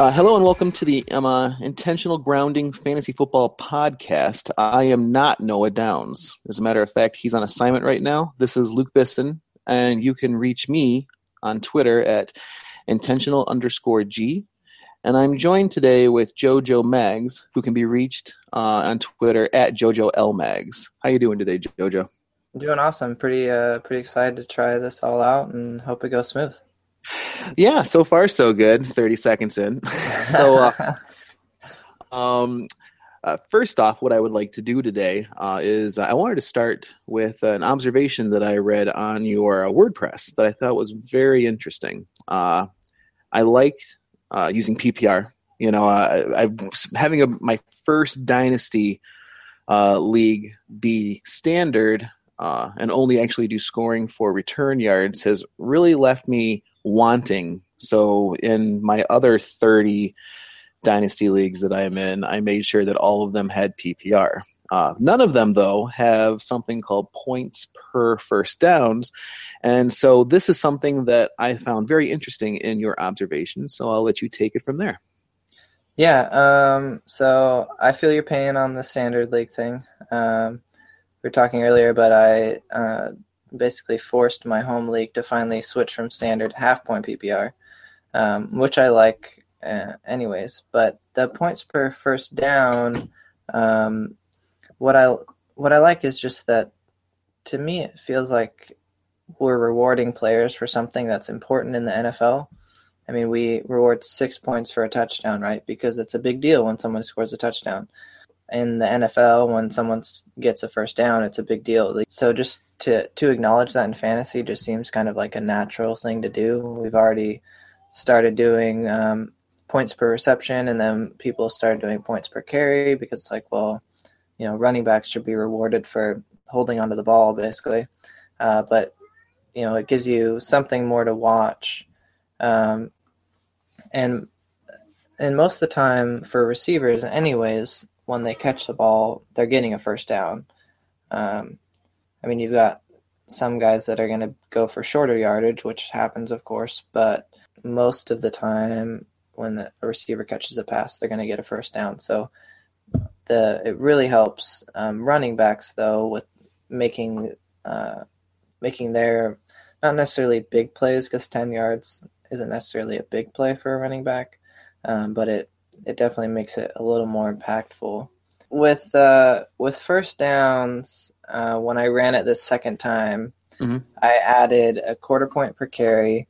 Uh, hello and welcome to the um, uh, Intentional Grounding Fantasy Football Podcast. I am not Noah Downs. As a matter of fact, he's on assignment right now. This is Luke Biston, and you can reach me on Twitter at intentional underscore G. And I'm joined today with Jojo Mags, who can be reached uh, on Twitter at Jojo L Mags. How you doing today, Jojo? I'm doing awesome. Pretty uh, pretty excited to try this all out and hope it goes smooth. Yeah, so far so good. Thirty seconds in. so, uh, um, uh, first off, what I would like to do today uh, is I wanted to start with an observation that I read on your uh, WordPress that I thought was very interesting. Uh, I liked uh, using PPR. You know, I, am having a, my first dynasty uh, league be standard uh, and only actually do scoring for return yards has really left me wanting. So in my other 30 dynasty leagues that I'm in, I made sure that all of them had PPR. Uh, none of them, though, have something called points per first downs. And so this is something that I found very interesting in your observation. So I'll let you take it from there. Yeah. Um, so I feel your pain on the standard league thing. Um, we were talking earlier, but I uh, basically forced my home league to finally switch from standard half point PPR, um, which I like uh, anyways. But the points per first down um, what I what I like is just that to me it feels like we're rewarding players for something that's important in the NFL. I mean, we reward six points for a touchdown, right? Because it's a big deal when someone scores a touchdown. In the NFL, when someone gets a first down, it's a big deal. So just to to acknowledge that in fantasy just seems kind of like a natural thing to do. We've already started doing um, points per reception, and then people started doing points per carry because it's like, well, you know running backs should be rewarded for holding onto the ball basically uh, but you know it gives you something more to watch um, and and most of the time for receivers anyways when they catch the ball they're getting a first down. Um, i mean you've got some guys that are going to go for shorter yardage which happens of course but most of the time when a receiver catches a pass they're going to get a first down. So the it really helps um, running backs though with making uh, making their not necessarily big plays because 10 yards isn't necessarily a big play for a running back, um, but it it definitely makes it a little more impactful. With uh, with first downs, uh, when I ran it this second time, mm-hmm. I added a quarter point per carry,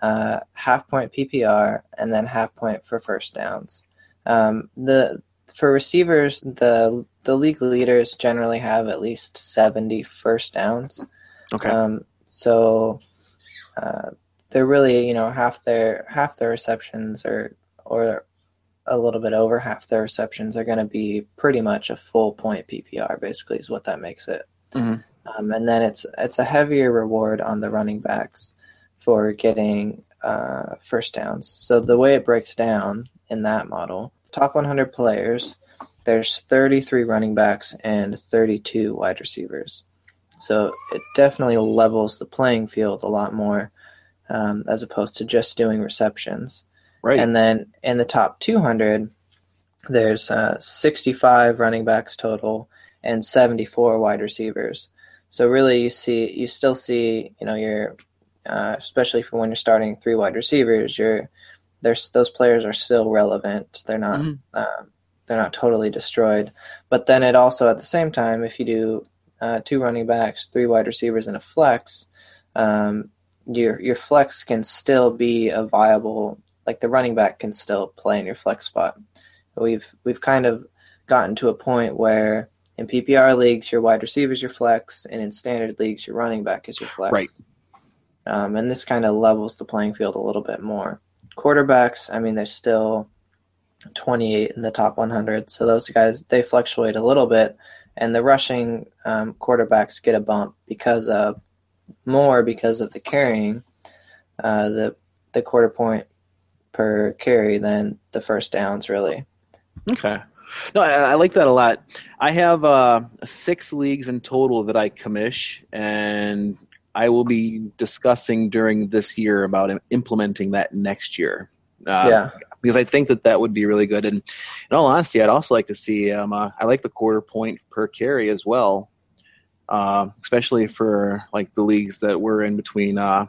uh, half point PPR, and then half point for first downs. Um, the for receivers, the the league leaders generally have at least 70 first downs. Okay. Um, so uh, they're really, you know, half their half their receptions or or a little bit over half their receptions are going to be pretty much a full point PPR. Basically, is what that makes it. Mm-hmm. Um, and then it's it's a heavier reward on the running backs for getting uh, first downs. So the way it breaks down in that model top 100 players, there's 33 running backs and 32 wide receivers. So it definitely levels the playing field a lot more um, as opposed to just doing receptions. Right. And then in the top 200, there's uh, 65 running backs total and 74 wide receivers. So really, you see, you still see, you know, you're, uh, especially for when you're starting three wide receivers, you're there's those players are still relevant. They're not mm-hmm. uh, they're not totally destroyed. But then it also at the same time, if you do uh, two running backs, three wide receivers, and a flex, um, your your flex can still be a viable like the running back can still play in your flex spot. We've we've kind of gotten to a point where in PPR leagues your wide receiver is your flex, and in standard leagues your running back is your flex. Right. Um, and this kind of levels the playing field a little bit more quarterbacks, I mean, they're still 28 in the top 100. So those guys, they fluctuate a little bit. And the rushing um, quarterbacks get a bump because of more because of the carrying, uh, the the quarter point per carry than the first downs, really. Okay. No, I, I, like that a lot. I have uh, six leagues in total that I commish, and I will be discussing during this year about implementing that next year. Uh, yeah. because I think that that would be really good. And in all honesty, I'd also like to see. Um, uh, I like the quarter point per carry as well, uh, especially for like the leagues that we're in between uh,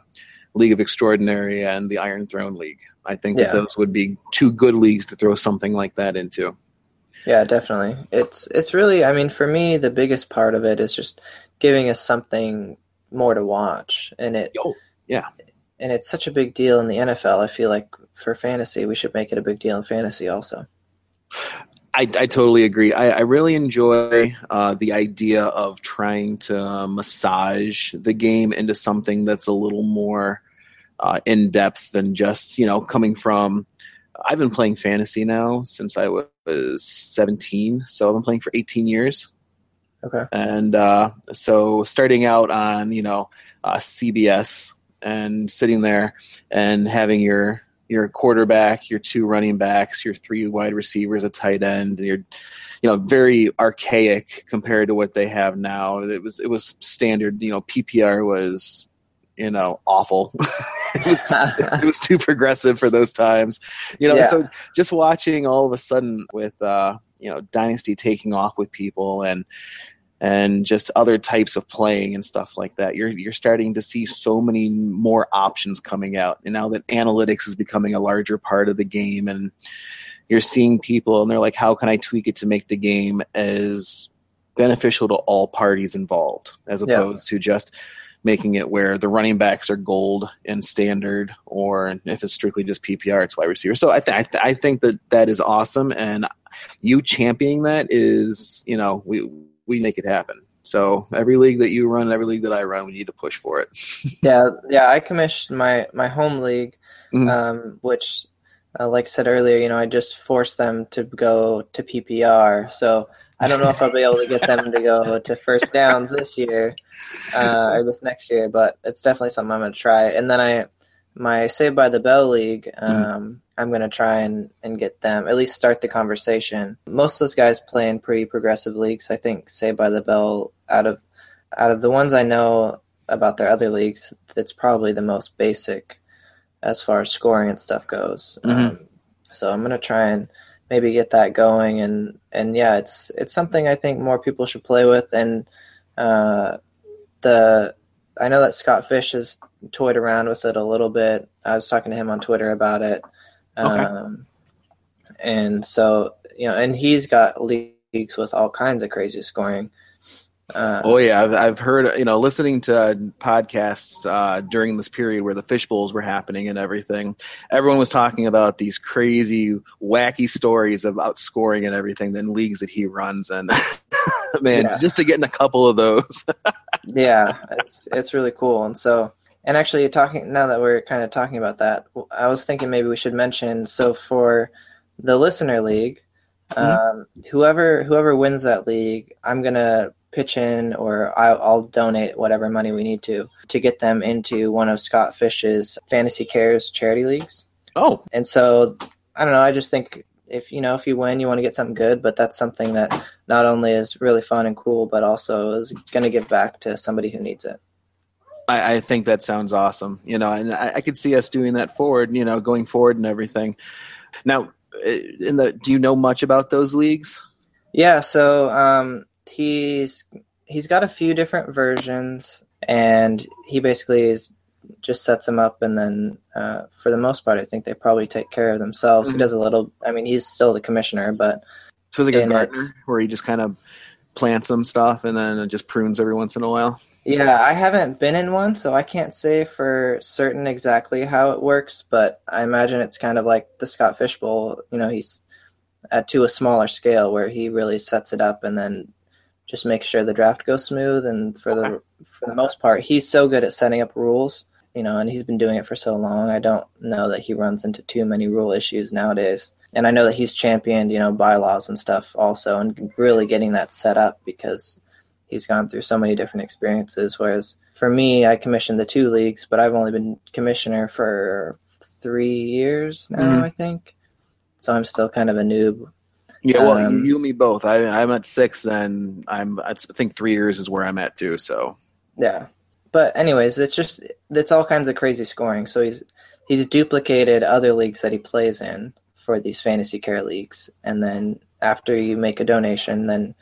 League of Extraordinary and the Iron Throne League. I think that those would be two good leagues to throw something like that into. Yeah, definitely. It's it's really I mean for me the biggest part of it is just giving us something more to watch and it Oh, yeah. and it's such a big deal in the NFL. I feel like for fantasy we should make it a big deal in fantasy also. I, I totally agree. I, I really enjoy uh, the idea of trying to massage the game into something that's a little more uh, in depth than just you know coming from. I've been playing fantasy now since I was 17, so I've been playing for 18 years. Okay. And uh, so starting out on you know uh, CBS and sitting there and having your your quarterback, your two running backs, your three wide receivers, a tight end, and your you know very archaic compared to what they have now. It was it was standard. You know PPR was you know awful. it, was, it was too progressive for those times. You know Yeah. so just watching all of a sudden with uh, you know Dynasty taking off with people and and just other types of playing and stuff like that. You're you're starting to see so many more options coming out, and now that analytics is becoming a larger part of the game, and you're seeing people and they're like, how can I tweak it to make the game as beneficial to all parties involved, as Yeah. opposed to just making it where the running backs are gold and standard, or if it's strictly just PPR, it's wide receiver. So I, th- I, th- I think that that is awesome, and you championing that is, you know, we we make it happen. So every league that you run, every league that I run, we need to push for it. yeah, yeah, I commissioned my my home league Mhm. um, which uh, like I said earlier, you know, I just forced them to go to PPR. So I don't know if I'll be able to get them to go to first downs this year uh, or this next year, but it's definitely something I'm going to try. And then I, my Saved by the Bell league, um, I'm going to try and, and get them at least start the conversation. Most of those guys play in pretty progressive leagues. I think Saved by the Bell out of out of the ones I know about their other leagues, it's probably the most basic as far as scoring and stuff goes. Mhm. Um, so I'm gonna try and maybe get that going, and and yeah, it's it's something I think more people should play with. And uh, the I know that Scott Fish has toyed around with it a little bit. I was talking to him on Twitter about it, Okay. um, and so you know, and he's got leagues with all kinds of crazy scoring. Uh, Oh yeah, I've, I've heard you know listening to podcasts uh, during this period where the fish bowls were happening and everything. Everyone was talking about these crazy, wacky stories about scoring and everything in leagues that he runs, and man, Yeah. just to get in a couple of those. yeah, it's it's really cool. And so, and actually, talking now that we're kind of talking about that, I was thinking maybe we should mention. So for the listener league, um, whoever whoever wins that league, I'm gonna pitch in, or I'll, I'll donate whatever money we need to to get them into one of Scott Fish's Fantasy Cares charity leagues. oh, And so, I don't know. I just think if you know if you win, you want to get something good, but that's something that not only is really fun and cool, but also is going to give back to somebody who needs it. I, I think that sounds awesome. You know, and I, I could see us doing that forward. You know, going forward and everything. Now, eh, in the do you know much about those leagues? Yeah, so um, he's he's got a few different versions, and he basically is just sets them up, and then uh, for the most part, I think they probably take care of themselves. Mhm. He does a little. I mean, he's still the commissioner, but So it's like a gardener where he just kind of plants some stuff and then just prunes every once in a while. Yeah, I haven't been in one, so I can't say for certain exactly how it works. But I imagine it's kind of like the Scott Fish Bowl. You know, he's at to a smaller scale where he really sets it up and then just makes sure the draft goes smooth. And for the for the most part, he's so good at setting up rules. You know, and he's been doing it for so long. I don't know that he runs into too many rule issues nowadays. And I know that he's championed, you know, bylaws and stuff also, and really getting that set up because he's gone through so many different experiences. Whereas for me, I commissioned the two leagues, but I've only been commissioner for three years now, Mhm. I think. So I'm still kind of a noob. Yeah, well, Um, you and me both. I, I'm at six, and I'm. I think three years is where I'm at too. So Yeah. But anyways, it's just it's all kinds of crazy scoring. So he's he's duplicated other leagues that he plays in for these fantasy care leagues, and then after you make a donation, then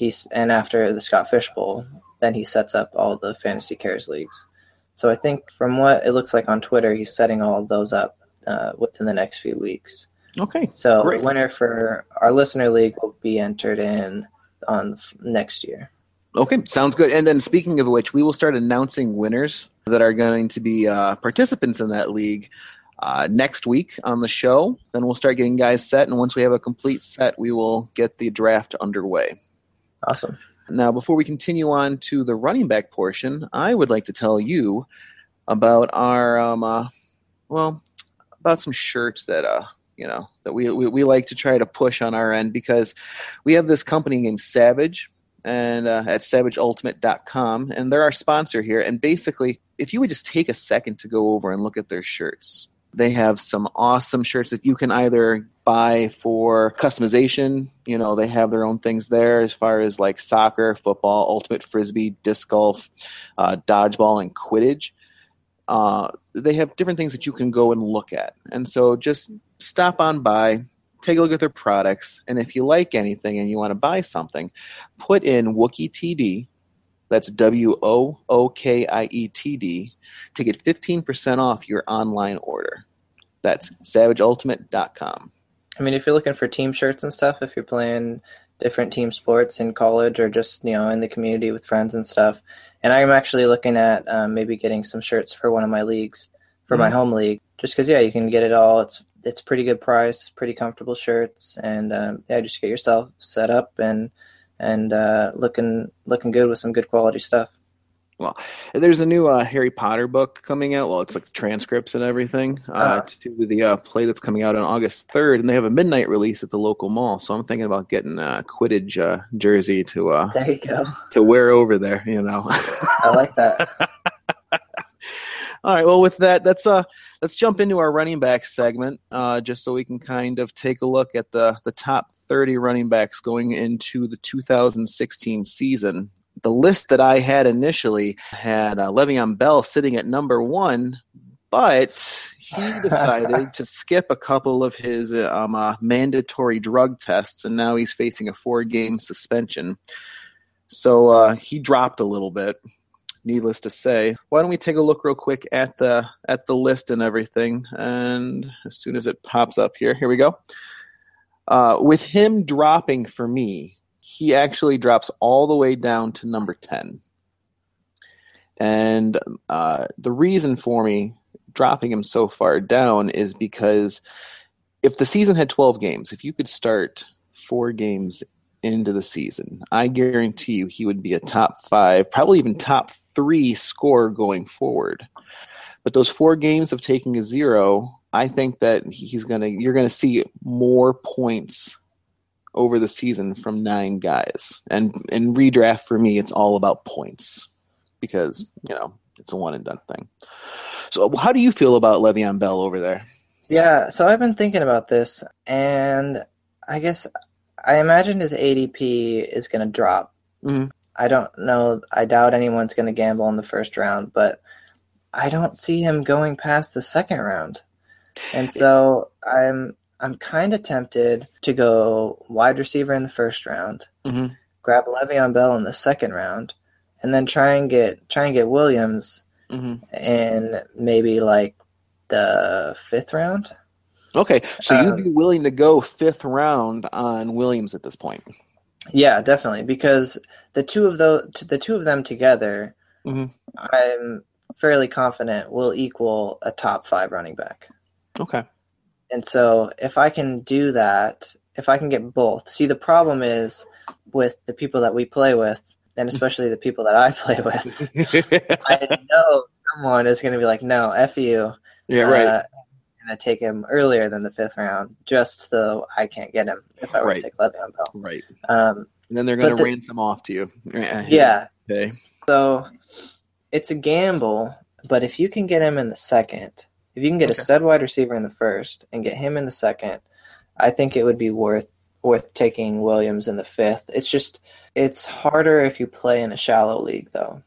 he's and after the Scott Fish Bowl, then he sets up all the fantasy cares leagues. So I think from what it looks like on Twitter, he's setting all of those up uh, within the next few weeks. Okay. So Great. winner for our listener league will be entered in on f- next year. Okay, sounds good. And then speaking of which, we will start announcing winners that are going to be uh, participants in that league uh, next week on the show. Then we'll start getting guys set, and once we have a complete set, we will get the draft underway. Awesome. Now, before we continue on to the running back portion, I would like to tell you about our, um, uh, well, about some shirts that, uh, you know, that we, we, we like to try to push on our end because we have this company named Savage and uh, at savageultimate.com and they're our sponsor here and basically if you would just take a second to go over and look at their shirts they have some awesome shirts that you can either buy for customization you know they have their own things there as far as like soccer football ultimate frisbee disc golf uh, dodgeball and quidditch uh, they have different things that you can go and look at and so just stop on by take a look at their products, and if you like anything and you want to buy something, put in Wookie TD. That's W O O K I E T D to get 15% off your online order. That's savageultimate.com. I mean, if you're looking for team shirts and stuff, if you're playing different team sports in college or just you know in the community with friends and stuff, and I'm actually looking at um, maybe getting some shirts for one of my leagues for my Mhm. home league, just because yeah, you can get it all. It's it's pretty good price, pretty comfortable shirts, and um, yeah, just get yourself set up and and uh, looking looking good with some good quality stuff. Well, there's a new uh, Harry Potter book coming out. Well, it's like transcripts and everything uh, Ah. to the uh, play that's coming out on August 3rd, and they have a midnight release at the local mall. So I'm thinking about getting a Quidditch uh, jersey to uh, There you go. to wear over there. You know. I like that. All right. Well, with that, let's uh let's jump into our running back segment, uh, just so we can kind of take a look at the the top 30 running backs going into the 2016 season. The list that I had initially had uh, Le'Veon Bell sitting at number one, but he decided to skip a couple of his um, uh, mandatory drug tests, and now he's facing a four game suspension. So uh, he dropped a little bit needless to say. Why don't we take a look real quick at the at the list and everything? And as soon as it pops up here, here we go. Uh, with him dropping for me, he actually drops all the way down to number ten. And uh, the reason for me dropping him so far down is because if the season had 12 games, if you could start four games into the season, I guarantee you he would be a top five, probably even top three score going forward. But those four games of taking a zero, I think that he's gonna you're gonna see more points over the season from nine guys. And in redraft for me, it's all about points because you know it's a one and done thing. So how do you feel about Le'Veon Bell over there? Yeah, so I've been thinking about this, and I guess I imagine his ADP is going to drop. Mhm. I don't know. I doubt anyone's going to gamble in the first round, but I don't see him going past the second round, and so I'm I'm kind of tempted to go wide receiver in the first round, Mhm. grab Le'Veon Bell in the second round, and then try and get try and get Williams Mm-hmm. in maybe like the fifth round. Okay, so Um, you'd be willing to go fifth round on Williams at this point? Yeah, definitely. Because the two of those, the two of them together, Mhm. I'm fairly confident will equal a top five running back. Okay. And so, if I can do that, if I can get both, see, the problem is with the people that we play with, and especially the people that I play with. I know someone is going to be like, "No, f you." yeah, right. Uh, going to take him earlier than the fifth round, just so I can't get him if I were Right. to take Le'Veon Bell. right. Um, And then they're going to the- ransom off to you. yeah, Okay. So it's a gamble, but if you can get him in the second, if you can get Okay. a stud wide receiver in the first and get him in the second, I think it would be worth worth taking Williams in the fifth. It's just it's harder if you play in a shallow league though.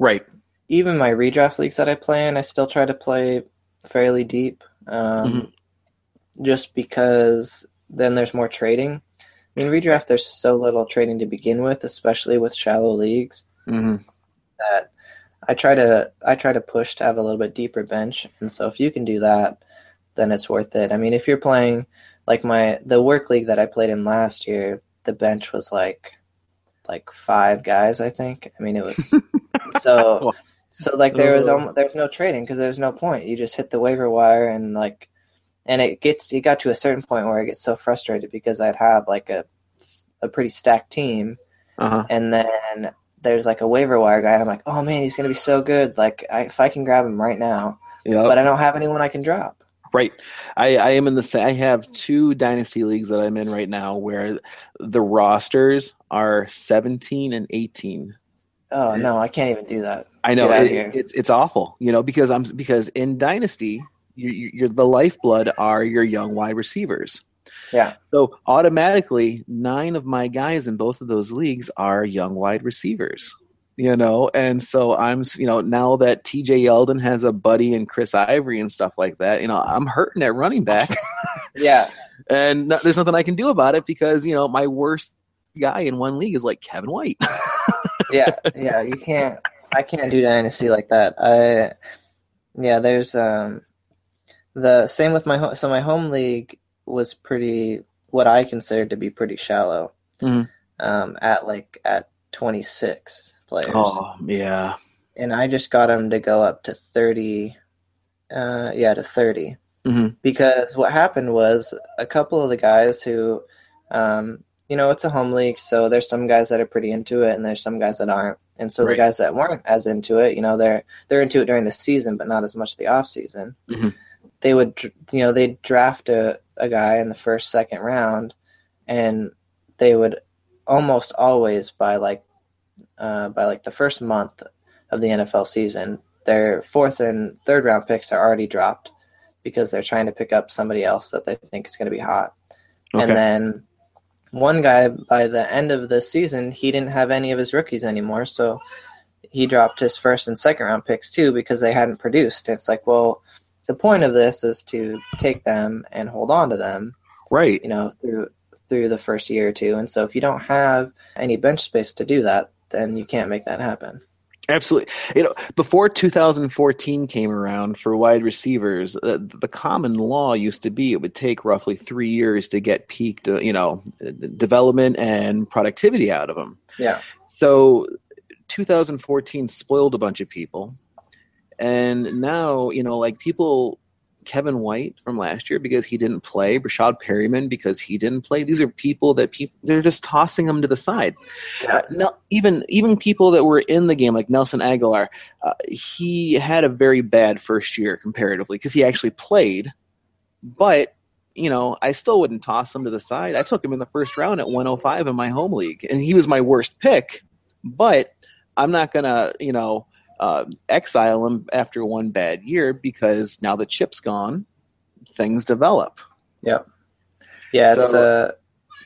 Right. Even my redraft leagues that I play in, I still try to play fairly deep. Um, Mhm. just because then there's more trading. I mean, redraft there's so little trading to begin with, especially with shallow leagues. hmm That I try to I try to push to have a little bit deeper bench, and so if you can do that, then it's worth it. I mean, if you're playing like my the work league that I played in last year, the bench was like like five guys, I think. I mean, it was so so like there was almost, there was no trading because there's no point. You just hit the waiver wire and like, and it gets it got to a certain point where I get so frustrated because I'd have like a a pretty stacked team, Uh-huh. and then there's like a waiver wire guy, and I'm like, oh man, he's gonna be so good. Like I, if I can grab him right now, Yeah. but I don't have anyone I can drop. Right. I, I am in the I have two dynasty leagues that I'm in right now where the rosters are 17 and 18. Oh no, I can't even do that. I know it- it's it's awful, you know, because I'm because in dynasty, you, you, you're the lifeblood are your young wide receivers. Yeah. So automatically, nine of my guys in both of those leagues are young wide receivers. You know, and so I'm, you know, now that TJ Yeldon has a buddy and Chris Ivory and stuff like that, you know, I'm hurting at running back. Yeah, and no, there's nothing I can do about it because you know my worst guy in one league is like Kevin White. yeah, yeah. You can't. I can't do dynasty like that. I yeah. There's um the same with my home. So my home league was pretty what I considered to be pretty shallow. Mhm. Um, at like at 26 players, oh yeah, and I just got them to go up to 30. Uh, yeah, to 30 Mhm. because what happened was a couple of the guys who, um, you know, it's a home league, so there's some guys that are pretty into it, and there's some guys that aren't. And so the guys that weren't as into it, you know, they're they're into it during the season, but not as much the off season. Mhm. They would, you know, they'd draft a, a guy in the first, second round, and they would almost always by like uh, by like the first month of the NFL season, their fourth and third round picks are already dropped because they're trying to pick up somebody else that they think is going to be hot. okay, And then one guy by the end of the season, he didn't have any of his rookies anymore, so he dropped his first and second round picks too because they hadn't produced. It's like, well, the point of this is to take them and hold on to them, right, you know, through through the first year or two. And so if you don't have any bench space to do that, then you can't make that happen. Absolutely. You know, before 2014 came around for wide receivers, uh, the common law used to be it would take roughly three years to get peak, uh, you know, development and productivity out of them. Yeah. So 2014 spoiled a bunch of people. And now, you know, like people, Kevin White from last year because he didn't play, Rashad Perriman because he didn't play. These are people that people they're just tossing them to the side. Uh, no, even even people that were in the game, like Nelson Agholor, uh, he had a very bad first year comparatively because he actually played, but you know, I still wouldn't toss him to the side. I took him in the first round at 105 in my home league, and he was my worst pick. But I'm not gonna, you know, uh, exile him after one bad year because now the chip's gone, things develop. Yeah, it's So- uh,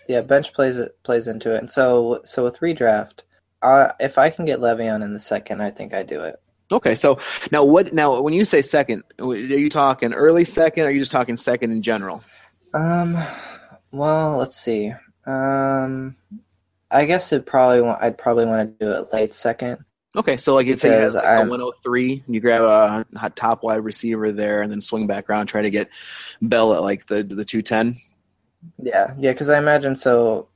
yeah, bench plays it plays into it, and so so with redraft, uh, if I can get Le'Veon in the second, I think I do it. Okay, so now what? Now, when you say second, are you talking early second? Or are you just talking second in general? Um, well, let's see. Um, I guess it probably want, I'd probably want to do it late second. Okay, so like it's say you have Because like a I'm- 103, you grab a hot top wide receiver there, and then swing back around, try to get Bell at like the the 210. Yeah, yeah, because I imagine so.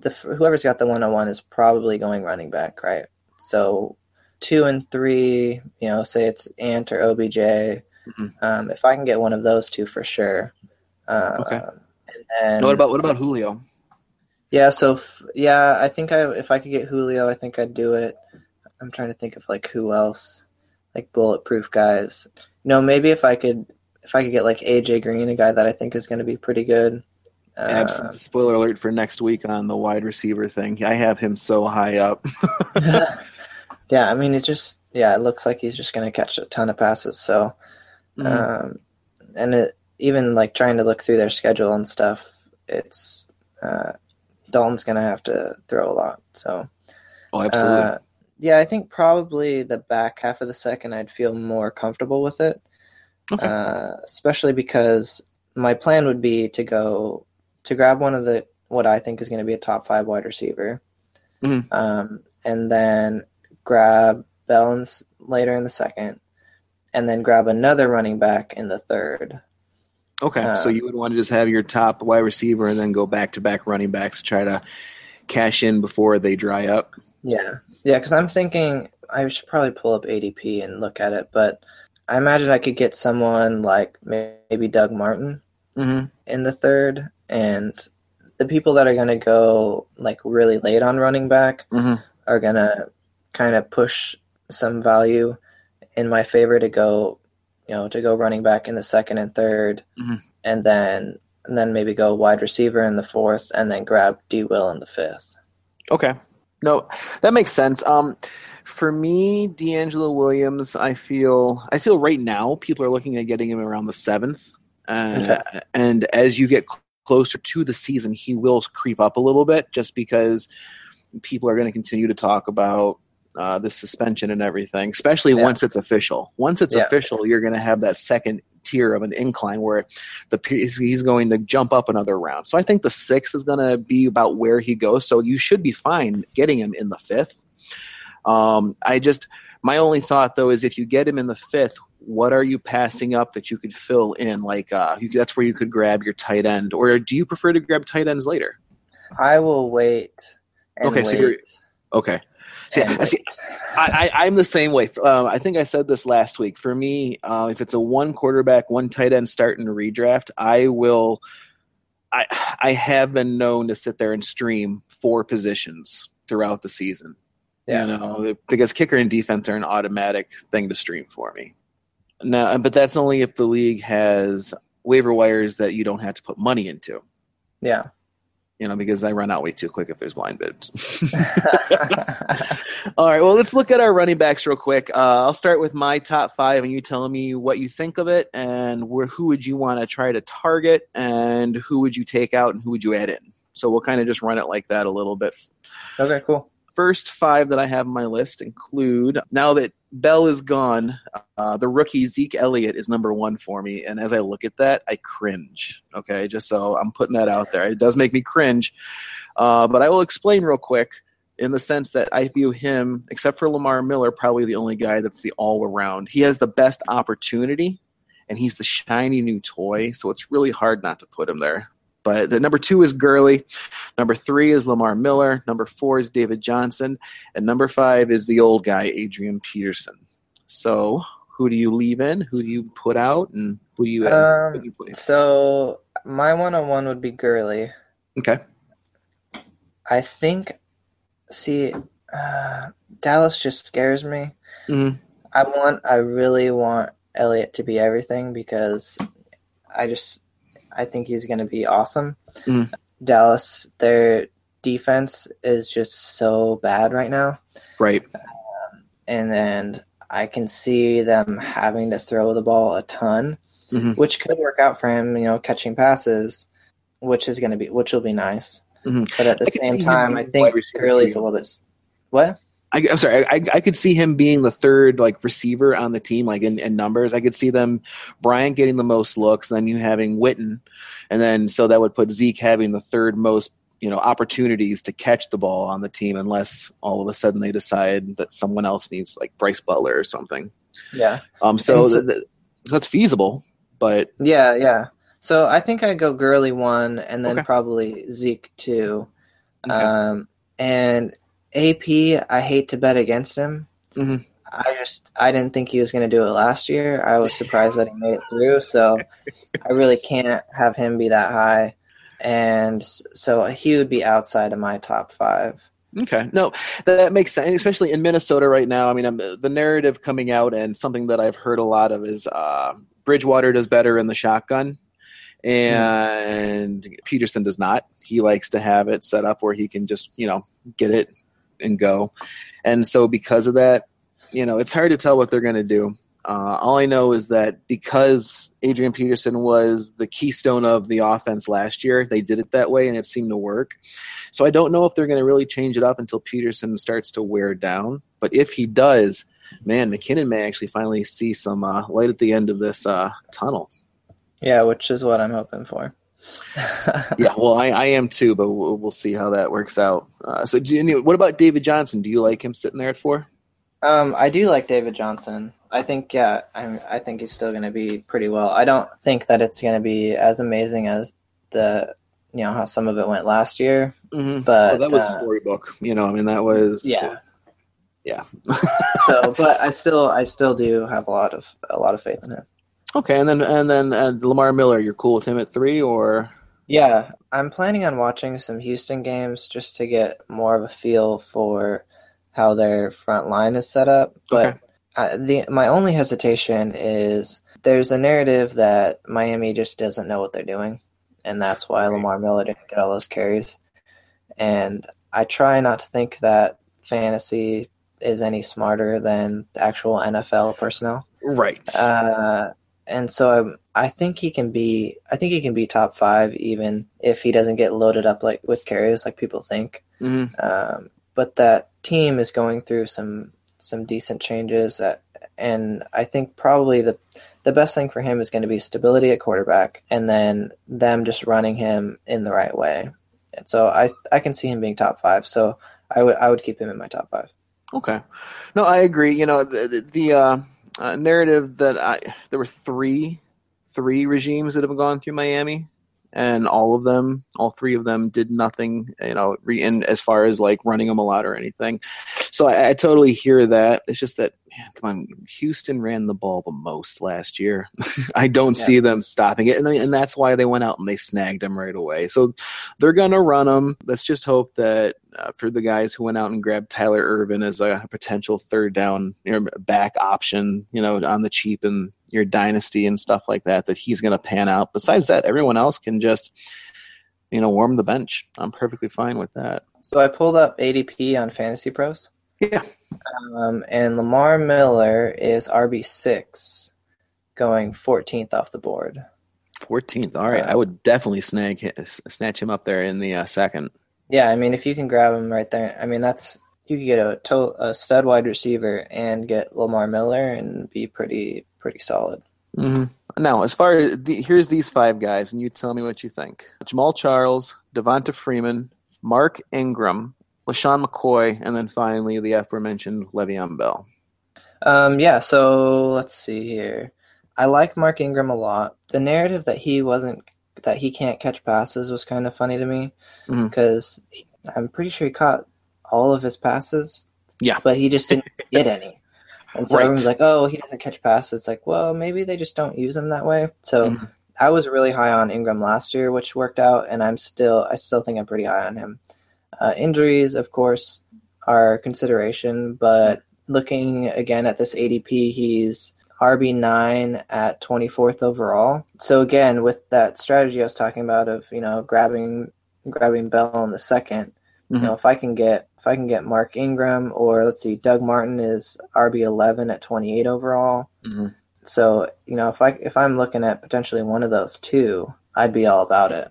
The whoever's got the one on one is probably going running back, right? So two and three, you know, say it's Ant or OBJ. Mhm. Um, if I can get one of those two for sure. Uh, Okay. And then what about what about Julio? Yeah, so f- yeah, I think I if I could get Julio, I think I'd do it. I'm trying to think of like who else, like bulletproof guys. No, maybe if I could if I could get like AJ Green, a guy that I think is going to be pretty good. Uh, Abs- Spoiler alert for next week on the wide receiver thing. I have him so high up. yeah, I mean it just yeah, it looks like he's just going to catch a ton of passes. So, Mhm. um, and it even like trying to look through their schedule and stuff, it's uh, Dalton's going to have to throw a lot. So. oh, absolutely. Uh, yeah, I think probably the back half of the second I'd feel more comfortable with it. Okay. Uh, especially because my plan would be to go to grab one of the what I think is going to be a top five wide receiver, Mhm. um, and then grab Bellens later in the second, and then grab another running back in the third. Okay, Uh, so you would want to just have your top wide receiver and then go back to back running backs to try to cash in before they dry up. Yeah, yeah, because I'm thinking I should probably pull up ADP and look at it, but I imagine I could get someone like maybe Doug Martin Mm-hmm. in the third, and the people that are going to go like really late on running back Mhm. are going to kind of push some value in my favor to go, you know, to go running back in the second and 3rd Mhm. and then and then maybe go wide receiver in the fourth, and then grab D Will in the fifth. Okay. No, that makes sense. Um, for me, DeAngelo Williams, I feel I feel right now people are looking at getting him around the seventh, uh, Okay. and as you get closer to the season, he will creep up a little bit, just because people are going to continue to talk about uh, the suspension and everything, especially Yeah. once it's official. Once it's Yeah. official, you're going to have that second tier of an incline where the he's going to jump up another round. So I think the sixth is going to be about where he goes. So you should be fine getting him in the fifth. Um, I just my only thought though is if you get him in the fifth, what are you passing up that you could fill in? Like uh, you, that's where you could grab your tight end, or do you prefer to grab tight ends later? I will wait. Okay, wait so you're- Okay. See, and I- see, I, I'm the same way. Um, I think I said this last week. For me, uh, if it's a one quarterback, one tight end start in a redraft, I will. I I have been known to sit there and stream four positions throughout the season. Yeah. You know, because kicker and defense are an automatic thing to stream for me. Now, but that's only if the league has waiver wires that you don't have to put money into. Yeah. You know, because I run out way too quick if there's blind bids. All right, well, let's look at our running backs real quick. Uh, I'll start with my top five, and you tell me what you think of it, and where, who would you want to try to target, and who would you take out, and who would you add in. So we'll kind of just run it like that a little bit. okay, cool. First five that I have on my list include now that Bell is gone, uh, the rookie Zeke Elliott is number one for me, and as I look at that, I cringe. Okay, just so I'm putting that out there, it does make me cringe, uh, but I will explain real quick in the sense that I view him, except for Lamar Miller, probably the only guy that's the all around. He has the best opportunity, and he's the shiny new toy, so it's really hard not to put him there. But the number two is Gurley, number three is Lamar Miller, number four is David Johnson, and number five is the old guy Adrian Peterson. So who do you leave in? Who do you put out? And who do you, Um, who do you? So my one on one would be Gurley. Okay. I think. See, uh, Dallas just scares me. Mhm. I want. I really want Elliott to be everything because I just. I think he's going to be awesome. Mhm. Dallas, their defense is just so bad right now, Right. and then I can see them having to throw the ball a ton, Mhm. which could work out for him. You know, catching passes, which is going to be which will be nice. Mhm. But at the same time, I think Gurley's a little bit. What? I, I'm sorry. I, I could see him being the third like receiver on the team, like in, in numbers. I could see them Bryant getting the most looks, then you having Witten, and then so that would put Zeke having the third most you know opportunities to catch the ball on the team, unless all of a sudden they decide that someone else needs like Brice Butler or something. Yeah, Um, so so- th- th- that's feasible, but yeah, yeah. So I think I'd go Gurley one, and then Okay. probably Zeke two. Okay. Um, and AP, I hate to bet against him. Mhm. I just I didn't think he was going to do it last year. I was surprised that he made it through. So I really can't have him be that high, and so he would be outside of my top five. Okay, no, that makes sense, especially in Minnesota right now. I mean, the narrative coming out and something that I've heard a lot of is uh, Bridgewater does better in the shotgun, and Peterson does not. He likes to have it set up where he can just you know get it and go, and so because of that, you know, it's hard to tell what they're going to do. Uh, all I know is that because Adrian Peterson was the keystone of the offense last year, they did it that way and it seemed to work. So I don't know if they're going to really change it up until Peterson starts to wear down. But if he does, man, McKinnon may actually finally see some uh, light at the end of this uh, tunnel. Yeah, which is what I'm hoping for. Yeah, well, I, I am too, but we'll, we'll see how that works out. Uh, so, you, what about David Johnson? Do you like him sitting there at four? Um, I do like David Johnson. I think, yeah, I, I think he's still going to be pretty well. I don't think that it's going to be as amazing as the, you know, how some of it went last year. Mm-hmm. But well, that was uh, storybook. You know, I mean, that was yeah, yeah. so, but I still, I still do have a lot of a lot of faith in him. Okay, and then and then uh, Lamar Miller, you're cool with him at three, or Yeah, I'm planning on watching some Houston games just to get more of a feel for how their front line is set up. But Okay. uh, the my only hesitation is there's a narrative that Miami just doesn't know what they're doing, and that's why Lamar Miller didn't get all those carries. And I try not to think that fantasy is any smarter than the actual NFL personnel. right? Uh, and so I, I think he can be. I think he can be top five, even if he doesn't get loaded up like with carries, like people think. hmm Um, but that team is going through some some decent changes, that, and I think probably the the best thing for him is going to be stability at quarterback, and then them just running him in the right way. And so I I can see him being top five. So I would I would keep him in my top five. Okay, no, I agree. You know, the the, the uh, uh, narrative that I there were three three regimes that have gone through Miami, and all of them, all three of them, did nothing. You know, re- in as far as like running them a lot or anything. So I, I totally hear that. It's just that, man, come on, Houston ran the ball the most last year. I don't Yeah. see them stopping it, and I- and that's why they went out and they snagged him right away. So they're gonna run them. Let's just hope that uh, for the guys who went out and grabbed Tyler Ervin as a potential third down you know, back option, you know, on the cheap in your dynasty and stuff like that, that he's going to pan out. Besides that, everyone else can just, you know, warm the bench. I'm perfectly fine with that. So I pulled up ADP on Fantasy Pros. Yeah. Um, and Lamar Miller is RB six, going 14th off the board. 14th. All right. Uh, I would definitely snag snatch him up there in the uh, second. Yeah, I mean, if you can grab him right there, I mean, that's you could get a to- a stud wide receiver and get Lamar Miller and be pretty pretty solid. hmm Now, as far as the, here's these five guys, and you tell me what you think: Jamaal Charles, Devonta Freeman, Mark Ingram, LeSean McCoy, and then finally the aforementioned Le'Veon Bell. Um, yeah, so let's see here. I like Mark Ingram a lot. The narrative that he wasn't that he can't catch passes was kind of funny to me because I'm pretty sure he caught all of his passes. Yeah. but he just didn't get any. And so Right. everyone's like, "Oh, he doesn't catch passes." It's like, well, maybe they just don't use him that way. So Mhm. I was really high on Ingram last year, which worked out, and I'm still I still think I'm pretty high on him. Uh, injuries, of course, are consideration, but looking again at this ADP, he's RB nine at 24th overall. So again, with that strategy I was talking about of you know grabbing grabbing Bell in the 2nd you know if I can get if I can get Mark Ingram or let's see, Doug Martin is RB 11 at 28 overall. Mhm. So you know, if I if I'm looking at potentially one of those two, I'd be all about it.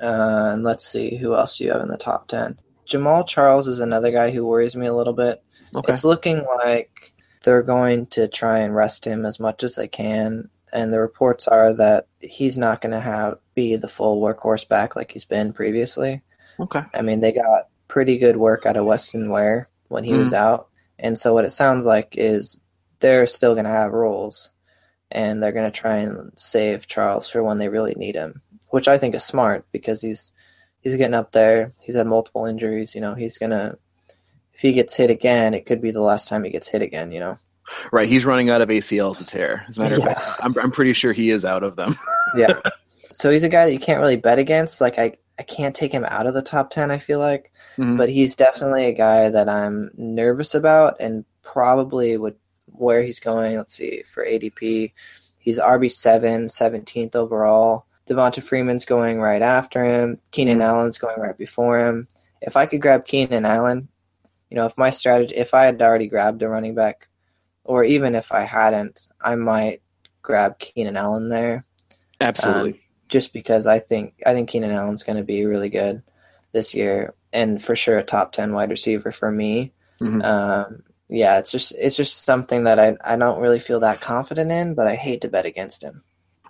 Uh, and let's see who else do you have in the top ten. Jamaal Charles is another guy who worries me a little bit. Okay. It's looking like they're going to try and rest him as much as they can, and the reports are that he's not going to have be the full workhorse back like he's been previously. Okay. I mean, they got pretty good work out of Weston Ware when he was mm. out. And so what it sounds like is they're still going to have roles and they're going to try and save Charles for when they really need him, which I think is smart because he's he's getting up there. He's had multiple injuries, you know, he's going to if he gets hit again, it could be the last time he gets hit again, you know. Right. He's running out of ACLs to tear. As a matter of fact, I'm, I'm pretty sure he is out of them. Yeah. so he's a guy that you can't really bet against. Like I I can't take him out of the top 10, I feel like. Mhm. but he's definitely a guy that I'm nervous about and probably would where he's going. Let's see for ADP, he's RB seven, 17th overall. Devonta Freeman's going right after him. Keenan Allen's going right before him. If I could grab Keenan Allen, you know, if my strategy, if I had already grabbed a running back, or even if I hadn't, I might grab Keenan Allen there Absolutely. Just because I think I think Keenan Allen's going to be really good this year, and for sure a top ten wide receiver for me. Mhm. Um, yeah, it's just it's just something that I I don't really feel that confident in, but I hate to bet against him.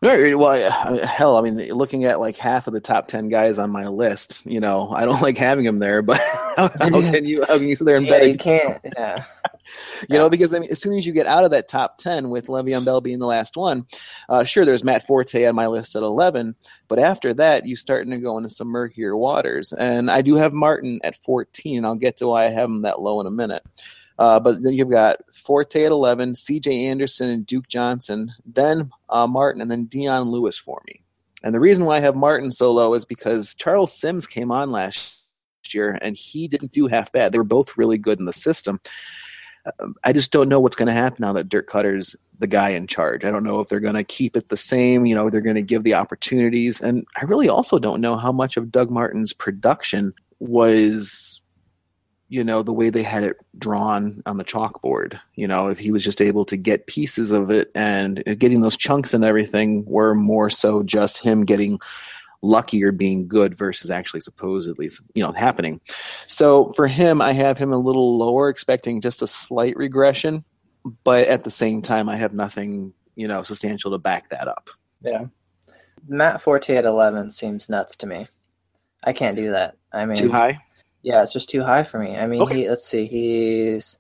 Right. Well, hell, I mean, looking at like half of the top ten guys on my list, you know, I don't like having them there. But how, how can you how can you sit there and yeah, bet? you can't. Yeah. You know, because I mean, as soon as you get out of that top ten with Le'Veon Bell being the last one, uh, sure, there's Matt Forte on my list at eleven, but after that, you're starting to go into some murkier waters. And I do have Martin at fourteen. I'll get to why I have him that low in a minute. Uh, but then you've got Forte at 11, CJ Anderson and Duke Johnson, then uh, Martin, and then Dion Lewis for me. And the reason why I have Martin so low is because Charles Sims came on last year and he didn't do half bad. They were both really good in the system. I just don't know what's going to happen now that Dirk Koetter's the guy in charge. I don't know if they're going to keep it the same. You know, they're going to give the opportunities. And I really also don't know how much of Doug Martin's production was you know the way they had it drawn on the chalkboard you know if he was just able to get pieces of it and getting those chunks and everything were more so just him getting lucky or being good versus actually supposedly you know happening so for him i have him a little lower expecting just a slight regression but at the same time i have nothing you know substantial to back that up yeah matt forte at 11 seems nuts to me i can't do that i mean too high yeah, it's just too high for me. I mean, Okay. he, let's see, he's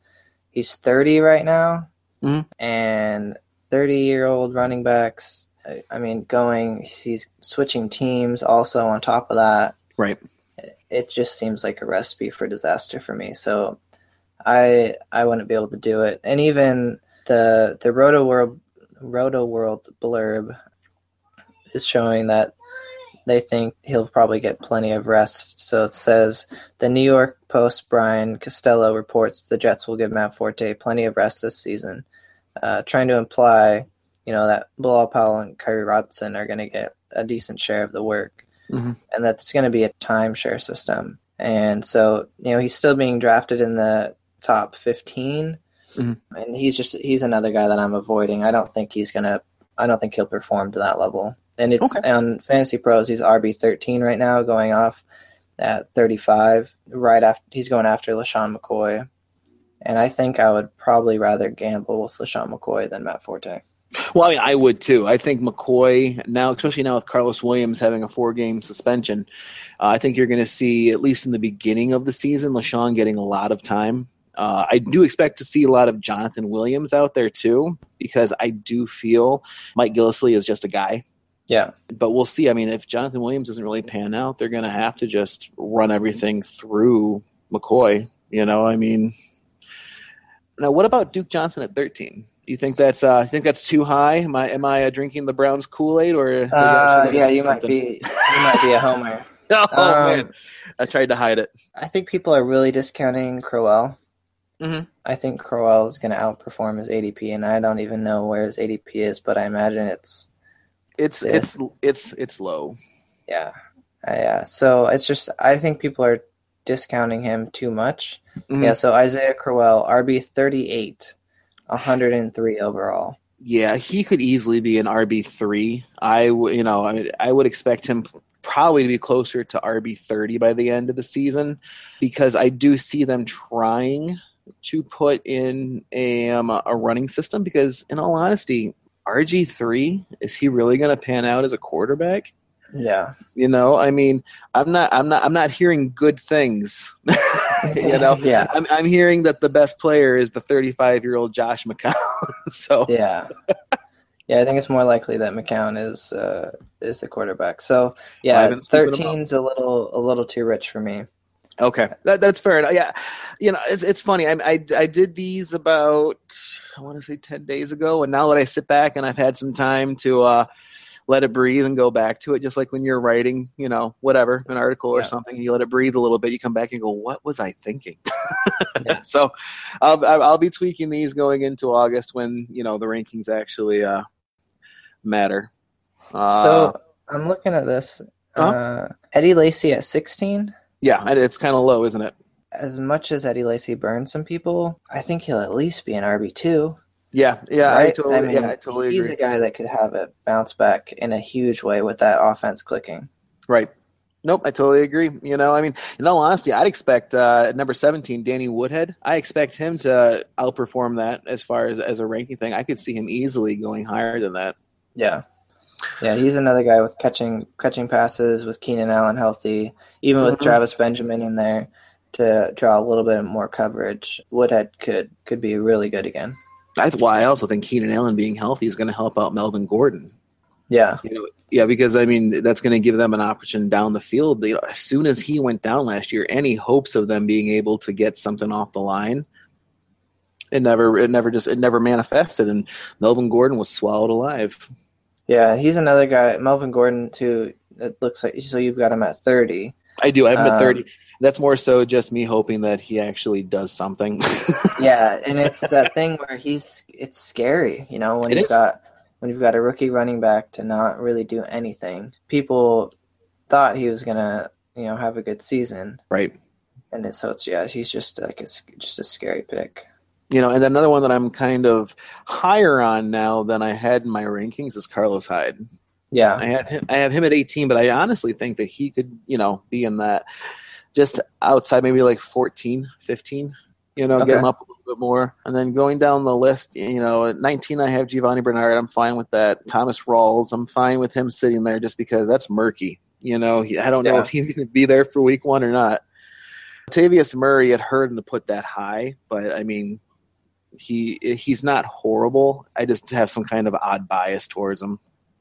he's 30 right now, Mhm. and 30 year old running backs. I, I mean, going, he's switching teams also on top of that. right It just seems like a recipe for disaster for me. So, I I wouldn't be able to do it. And even the the Roto World Roto World blurb is showing that they think he'll probably get plenty of rest. So it says the New York Post Brian Costello reports the Jets will give Matt Forte plenty of rest this season, uh, trying to imply, you know, that Bilal Powell and Khiry Robinson are going to get a decent share of the work, Mhm. and that it's going to be a timeshare system. And so, you know, he's still being drafted in the top 15, Mhm. and he's just he's another guy that I'm avoiding. I don't think he's gonna. I don't think he'll perform to that level. And it's Okay. on Fantasy Pros. He's RB thirteen right now, going off at thirty five. Right after he's going after LeSean McCoy, and I think I would probably rather gamble with LeSean McCoy than Matt Forte. Well, I mean, I would too. I think McCoy now, especially now with Carlos Williams having a four-game suspension, uh, I think you're going to see at least in the beginning of the season, LeSean getting a lot of time. Uh, I do expect to see a lot of Jonathan Williams out there too, because I do feel Mike Gillislee is just a guy. Yeah, But we'll see. I mean, if Jonathan Williams doesn't really pan out, they're going to have to just run everything through McCoy. You know, I mean, now what about Duke Johnson at 13? You think that's uh, you think that's too high? Am I am I uh, drinking the Browns Kool Aid or? uh, yeah, you might be you might be a homer. Oh Um, man, I tried to hide it. I think people are really discounting Crowell. Mhm. I think Crowell is going to outperform his ADP, and I don't even know where his ADP is, but I imagine it's It's it's it's it's low. yeah, Uh, yeah. So it's just I think people are discounting him too much. Mhm. Yeah. So Isaiah Crowell, RB thirty eight, hundred and three overall. Yeah, he could easily be an RB three. I you know I mean, I would expect him probably to be closer to RB thirty by the end of the season because I do see them trying to put in a um, a running system. Because in all honesty, RG three is he really going to pan out as a quarterback? Yeah. You know, I mean, I'm not, I'm not, I'm not hearing good things. you know, Yeah. I'm, I'm hearing that the best player is the 35 year old Josh McCown. so Yeah. Yeah, I think it's more likely that McCown is uh, is the quarterback. So yeah, I've been scooping him up. thirteen's a little a little too rich for me. Okay, that, that's fair enough. Yeah, you know, it's it's funny. I, I I did these about I want to say ten days ago, and now that I sit back and I've had some time to uh, let it breathe and go back to it, just like when you're writing, you know, whatever, an article or yeah. something, you let it breathe a little bit, you come back and go, what was I thinking? yeah. So I'll, I'll be tweaking these going into August when, you know, the rankings actually uh, matter. Uh, so I'm looking at this. Huh? Uh, Eddie Lacy at 16. Yeah, it's kind of low, isn't it? As much as Eddie Lacy burns some people, I think he'll at least be an RB2. Yeah, yeah, right? I totally, I mean, yeah, I totally he's agree. He's a guy that could have it bounce back in a huge way with that offense clicking. Right. Nope, I totally agree. You know, I mean, in all honesty, I'd expect uh, number seventeen, Danny Woodhead. I expect him to outperform that as far as as a ranking thing. I could see him easily going higher than that. Yeah, yeah, he's another guy with catching catching passes with Keenan Allen healthy, even with mm-hmm. Travis Benjamin in there to draw a little bit more coverage. Woodhead could could be really good again. I, well, I also think Keenan Allen being healthy is going to help out Melvin Gordon. Yeah, You know, yeah, because I mean that's going to give them an option down the field. You know, as soon as he went down last year, any hopes of them being able to get something off the line, it never, it never just, it never manifested. And Melvin Gordon was swallowed alive. yeah, he's another guy. Melvin Gordon too. It looks like so you've got him at thirty. I do. I have him at Um, thirty. That's more so just me hoping that he actually does something. Yeah, and it's that thing where he's it's scary, you know, when It you've is. got when you've got a rookie running back to not really do anything. People thought he was gonna, you know, have a good season, right. and it, so it's yeah, he's just like a, s- just a scary pick. You know, and another one that I'm kind of higher on now than I had in my rankings is Carlos Hyde. Yeah, I had him, I have him at 18, but I honestly think that he could, you know, be in that just outside, maybe like 14, 15. You know, Okay. get him up a little bit more, and then going down the list. You know, at 19, I have Giovani Bernard. I'm fine with that. Thomas Rawls. I'm fine with him sitting there just because that's murky. You know, he, I don't know Yeah. if he's going to be there for week one or not. Tavius Murray had heard him to put that high, but I mean, he he's not horrible. I just have some kind of odd bias towards him.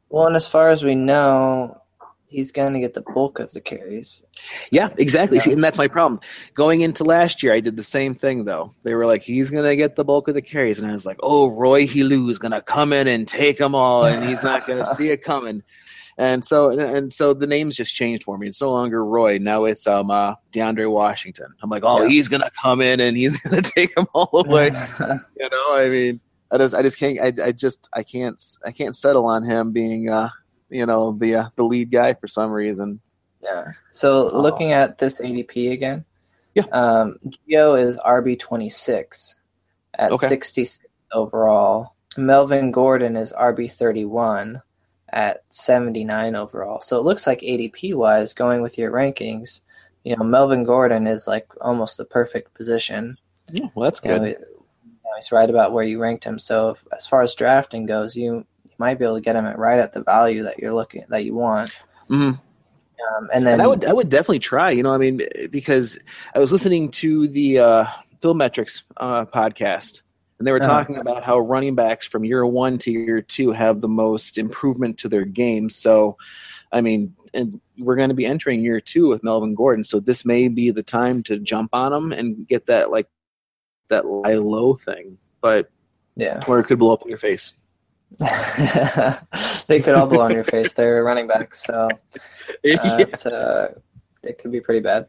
well, and as far as we know, he's gonna get the bulk of the carries. Yeah, exactly. Yeah. See, and that's my problem. Going into last year, I did the same thing though. They were like, he's gonna get the bulk of the carries, and I was like, oh, Roy Helu is gonna come in and take them all, and he's not gonna see it coming. And so, and, and so the names just changed for me. It's no longer Roy. Now it's um uh, DeAndre Washington. I'm like, oh, Yeah. he's gonna come in and he's gonna take them all away. you know, I mean, I just, I just can't, I, I just, I can't, I can't settle on him being, uh, you know, the uh, the lead guy for some reason. Yeah. So Oh. looking at this ADP again, Yeah. Um, Gio is RB twenty six at Okay. sixty six overall. Melvin Gordon is RB thirty one at seventy nine overall. So it looks like ADP wise, going with your rankings, you know, Melvin Gordon is like almost the perfect position. Yeah, well, that's You good. know, he's right about where you ranked him. So if, as far as drafting goes, you might be able to get them at right at the value that you're looking that you want. hmm Um, and then and I would I would definitely try. You know, I mean, because I was listening to the uh, Phil Metrics uh, podcast, and they were Uh-huh. talking about how running backs from year one to year two have the most improvement to their game. So, I mean, and we're going to be entering year two with Melvin Gordon, so this may be the time to jump on him and get that like that lie low thing, but yeah. or it could blow up in your face. they could all blow on your face. They're running backs, so uh, it's, uh, it could be pretty bad.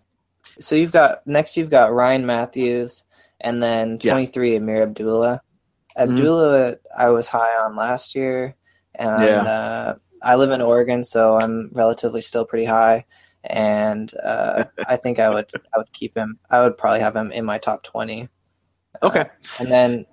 So you've got next. You've got Ryan Mathews, and then Yeah. twenty three Ameer Abdullah. Mhm. Abdullah, I was high on last year, and Yeah. uh, I live in Oregon, so I'm relatively still pretty high. And uh, I think I would I would keep him. I would probably have him in my top twenty. okay. And then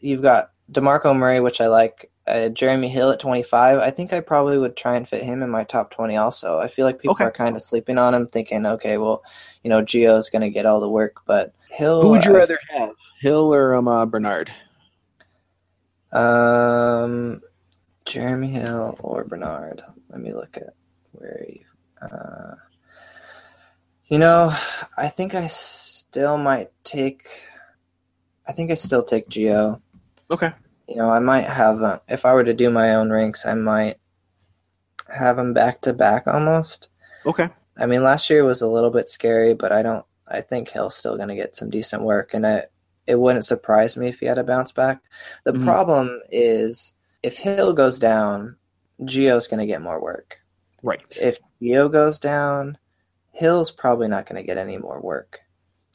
you've got DeMarco Murray, which I like. Uh, Jeremy Hill at 25. I think I probably would try and fit him in my top 20 also. I feel like people Okay. are kind of sleeping on him, thinking, okay, well, you know, Gio's going to get all the work, but Hill. Who would you I- rather have, Hill or um, uh, Bernard? Um, Jeremy Hill or Bernard. Let me look at where you. Uh, you know, I think I still might take. I think I still take Gio. Okay. You know, I might have. Uh, if I were to do my own ranks, I might have them back to back almost. Okay. I mean, last year was a little bit scary, but I don't. I think Hill's still going to get some decent work, and it it wouldn't surprise me if he had a bounce back. The Mhm. problem is if Hill goes down, Gio's going to get more work. Right. If Gio goes down, Hill's probably not going to get any more work.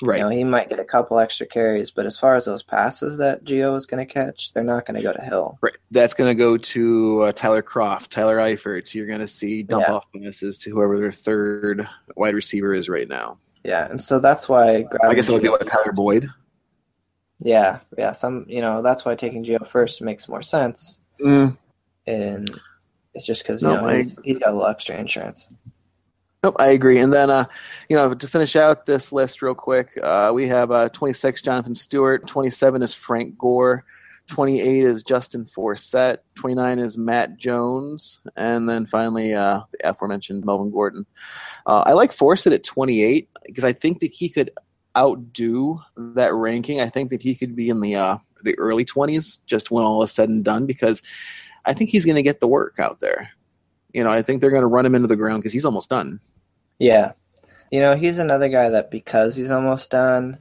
Right. You know, he might get a couple extra carries, but as far as those passes that Gio is going to catch, they're not going to go to Hill. Right. That's going to go to uh, Tyler Kroft, Tyler Eifert. You're going to see dump Yeah. off passes to whoever their third wide receiver is right now. Yeah, and so that's why. I guess it would be what Tyler Boyd. Yeah, yeah. Some, you know, that's why taking Gio first makes more sense, Mm. and it's just because you No, know I- he's, he's got a little extra insurance. Nope, I agree. And then, uh, you know, to finish out this list real quick, uh, we have uh, 26 Jonathan Stewart, 27 is Frank Gore, 28 is Justin Forsett. 29 is Matt Jones. And then finally, uh, the aforementioned Melvin Gordon. Uh, I like Forsett at 28 because I think that he could outdo that ranking. I think that he could be in the uh, the early 20s just when all is said and done because I think he's going to get the work out there. You know, I think they're going to run him into the ground because he's almost done. Yeah. You know, he's another guy that because he's almost done,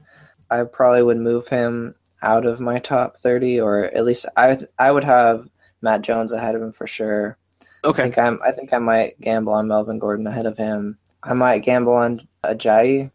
I probably would move him out of my top 30 or at least I I would have Matt Jones ahead of him for sure. Okay. I think I'm I think I might gamble on Melvin Gordon ahead of him. I might gamble on Ajayi.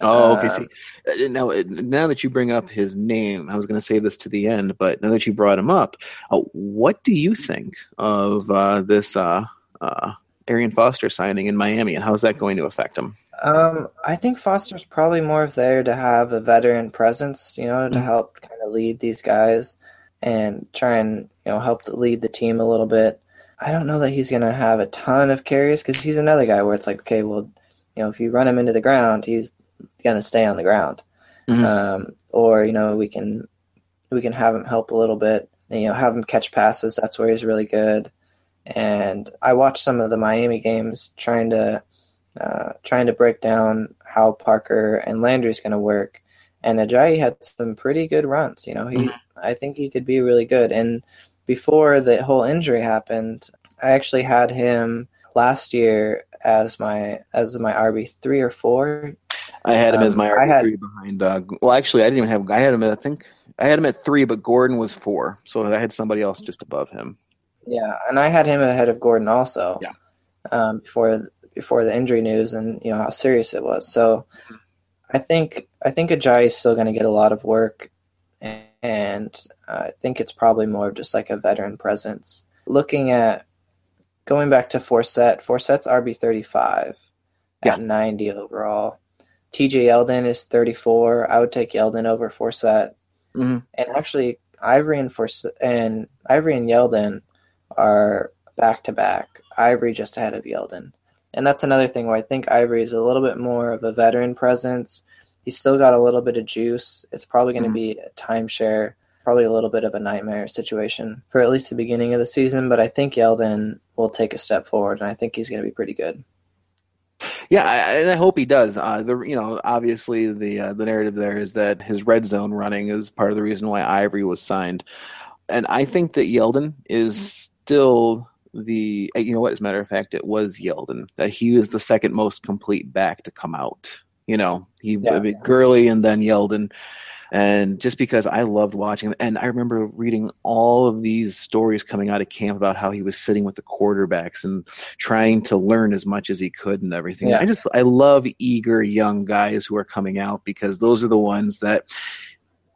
Oh, okay. See, uh, now uh, now that you bring up his name, I was going to save this to the end, but now that you brought him up, uh, what do you think of uh, this uh, uh, Arian Foster signing in Miami, and how's that going to affect him? Um, I think Foster's probably more of there to have a veteran presence, you know, to Mhm. help kind of lead these guys and try and you know help lead the team a little bit. I don't know that he's going to have a ton of carries because he's another guy where it's like, okay, well, you know, if you run him into the ground, he's going to stay on the ground, Mhm. um, or you know, we can we can have him help a little bit, and, you know, have him catch passes. That's where he's really good. And I watched some of the Miami games, trying to uh, trying to break down how Parker and Landry's going to work. And Ajayi had some pretty good runs. You know, he Mhm. I think he could be really good. And before the whole injury happened, I actually had him last year as my as my RB three or four. I had him as Um, my RB had- three behind. Uh, well, actually, I didn't even have. I had him. At, I think I had him at three, but Gordon was four, so I had somebody else just above him. Yeah, and I had him ahead of Gordon also. Yeah. Um, before before the injury news and you know how serious it was. So I think I think Ajayi is still going to get a lot of work, and I think it's probably more of just like a veteran presence. Looking at going back to Forsett, Forsett's RB thirty five Yeah. at ninety overall. TJ Yeldon is thirty four. I would take Yeldon over Forsett. Mhm. And actually, Ivory and Forse- and Ivory and Yeldon are back to back. Ivory just ahead of Yeldon, and that's another thing where I think Ivory is a little bit more of a veteran presence. He's still got a little bit of juice. It's probably going to Mhm. be a timeshare, probably a little bit of a nightmare situation for at least the beginning of the season. But I think Yeldon will take a step forward, and I think he's going to be pretty good. Yeah, I, and I hope he does. Uh, the you know obviously the uh, the narrative there is that his red zone running is part of the reason why Ivory was signed, and I think that Yeldon is still the uh, you know what as a matter of fact it was Yeldon that he was the second most complete back to come out. You know he Yeah. I mean, Gurley and then Yeldon. And just because I loved watching, him. and I remember reading all of these stories coming out of camp about how he was sitting with the quarterbacks and trying to learn as much as he could and everything. Yeah. I just I love eager young guys who are coming out because those are the ones that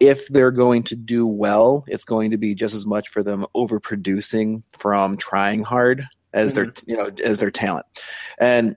if they're going to do well, it's going to be just as much for them overproducing from trying hard as their mm-hmm. you know as their talent. And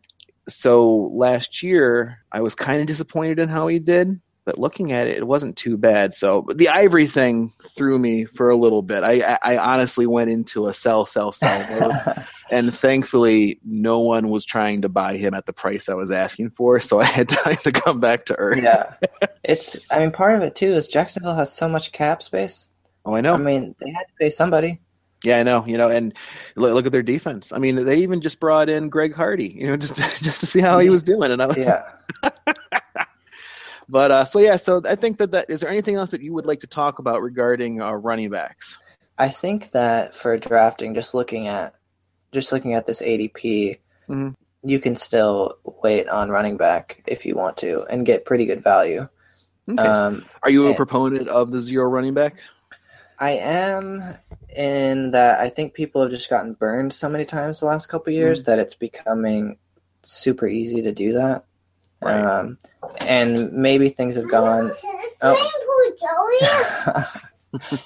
so last year I was kind of disappointed in how he did, but looking at it, it wasn't too bad. So the Ivory thing threw me for a little bit. I, I, I honestly went into a sell, sell, sell mode and thankfully no one was trying to buy him at the price I was asking for, so I had time to come back to earth. yeah, it's. I mean, part of it too is Jacksonville has so much cap space. Oh, I know. I mean, they had to pay somebody. yeah, I know. You know, and look, look at their defense. I mean, they even just brought in Greg Hardy. You know, just just to see how he was doing, and I was. Yeah. But uh, so yeah, so I think that that is there anything else that you would like to talk about regarding uh, running backs? I think that for drafting, just looking at just looking at this ADP, Mhm. you can still wait on running back if you want to and get pretty good value. Okay. Um, Are you a proponent of the zero running back? I am in that I think people have just gotten burned so many times the last couple years that it's becoming super easy to do that. Right. Um, and maybe things have gone. Oh.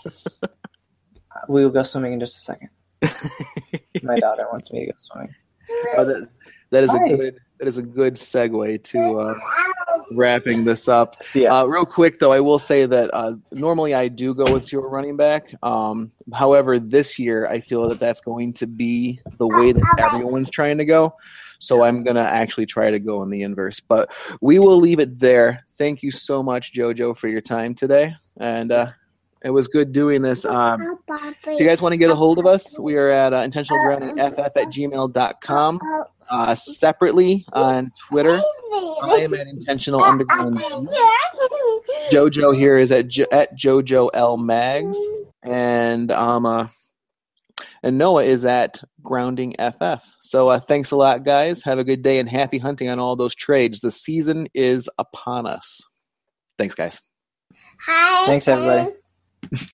we will go swimming in just a second. My daughter wants me to go swimming. Uh, that, that is Hi. a good that is a good segue to uh, wrapping this up. Yeah. Uh, real quick though, I will say that uh, normally I do go with your running back. Um, however, this year I feel that that's going to be the way that everyone's trying to go. So I'm gonna actually try to go in the inverse. But we will leave it there. Thank you so much, JoJo, for your time today, and uh, It was good doing this. Um, if you guys want to get a hold of us, we are at uh, intentionalgroundingff at gmail.com. Uh, separately on Twitter, I am at intentional underground. Jojo here is at jo- at Jojo L Mags, and um, uh, and Noah is at Grounding FF. So uh, thanks a lot, guys. Have a good day and happy hunting on all those trades. The season is upon us. Thanks, guys. Hi. Thanks, everybody.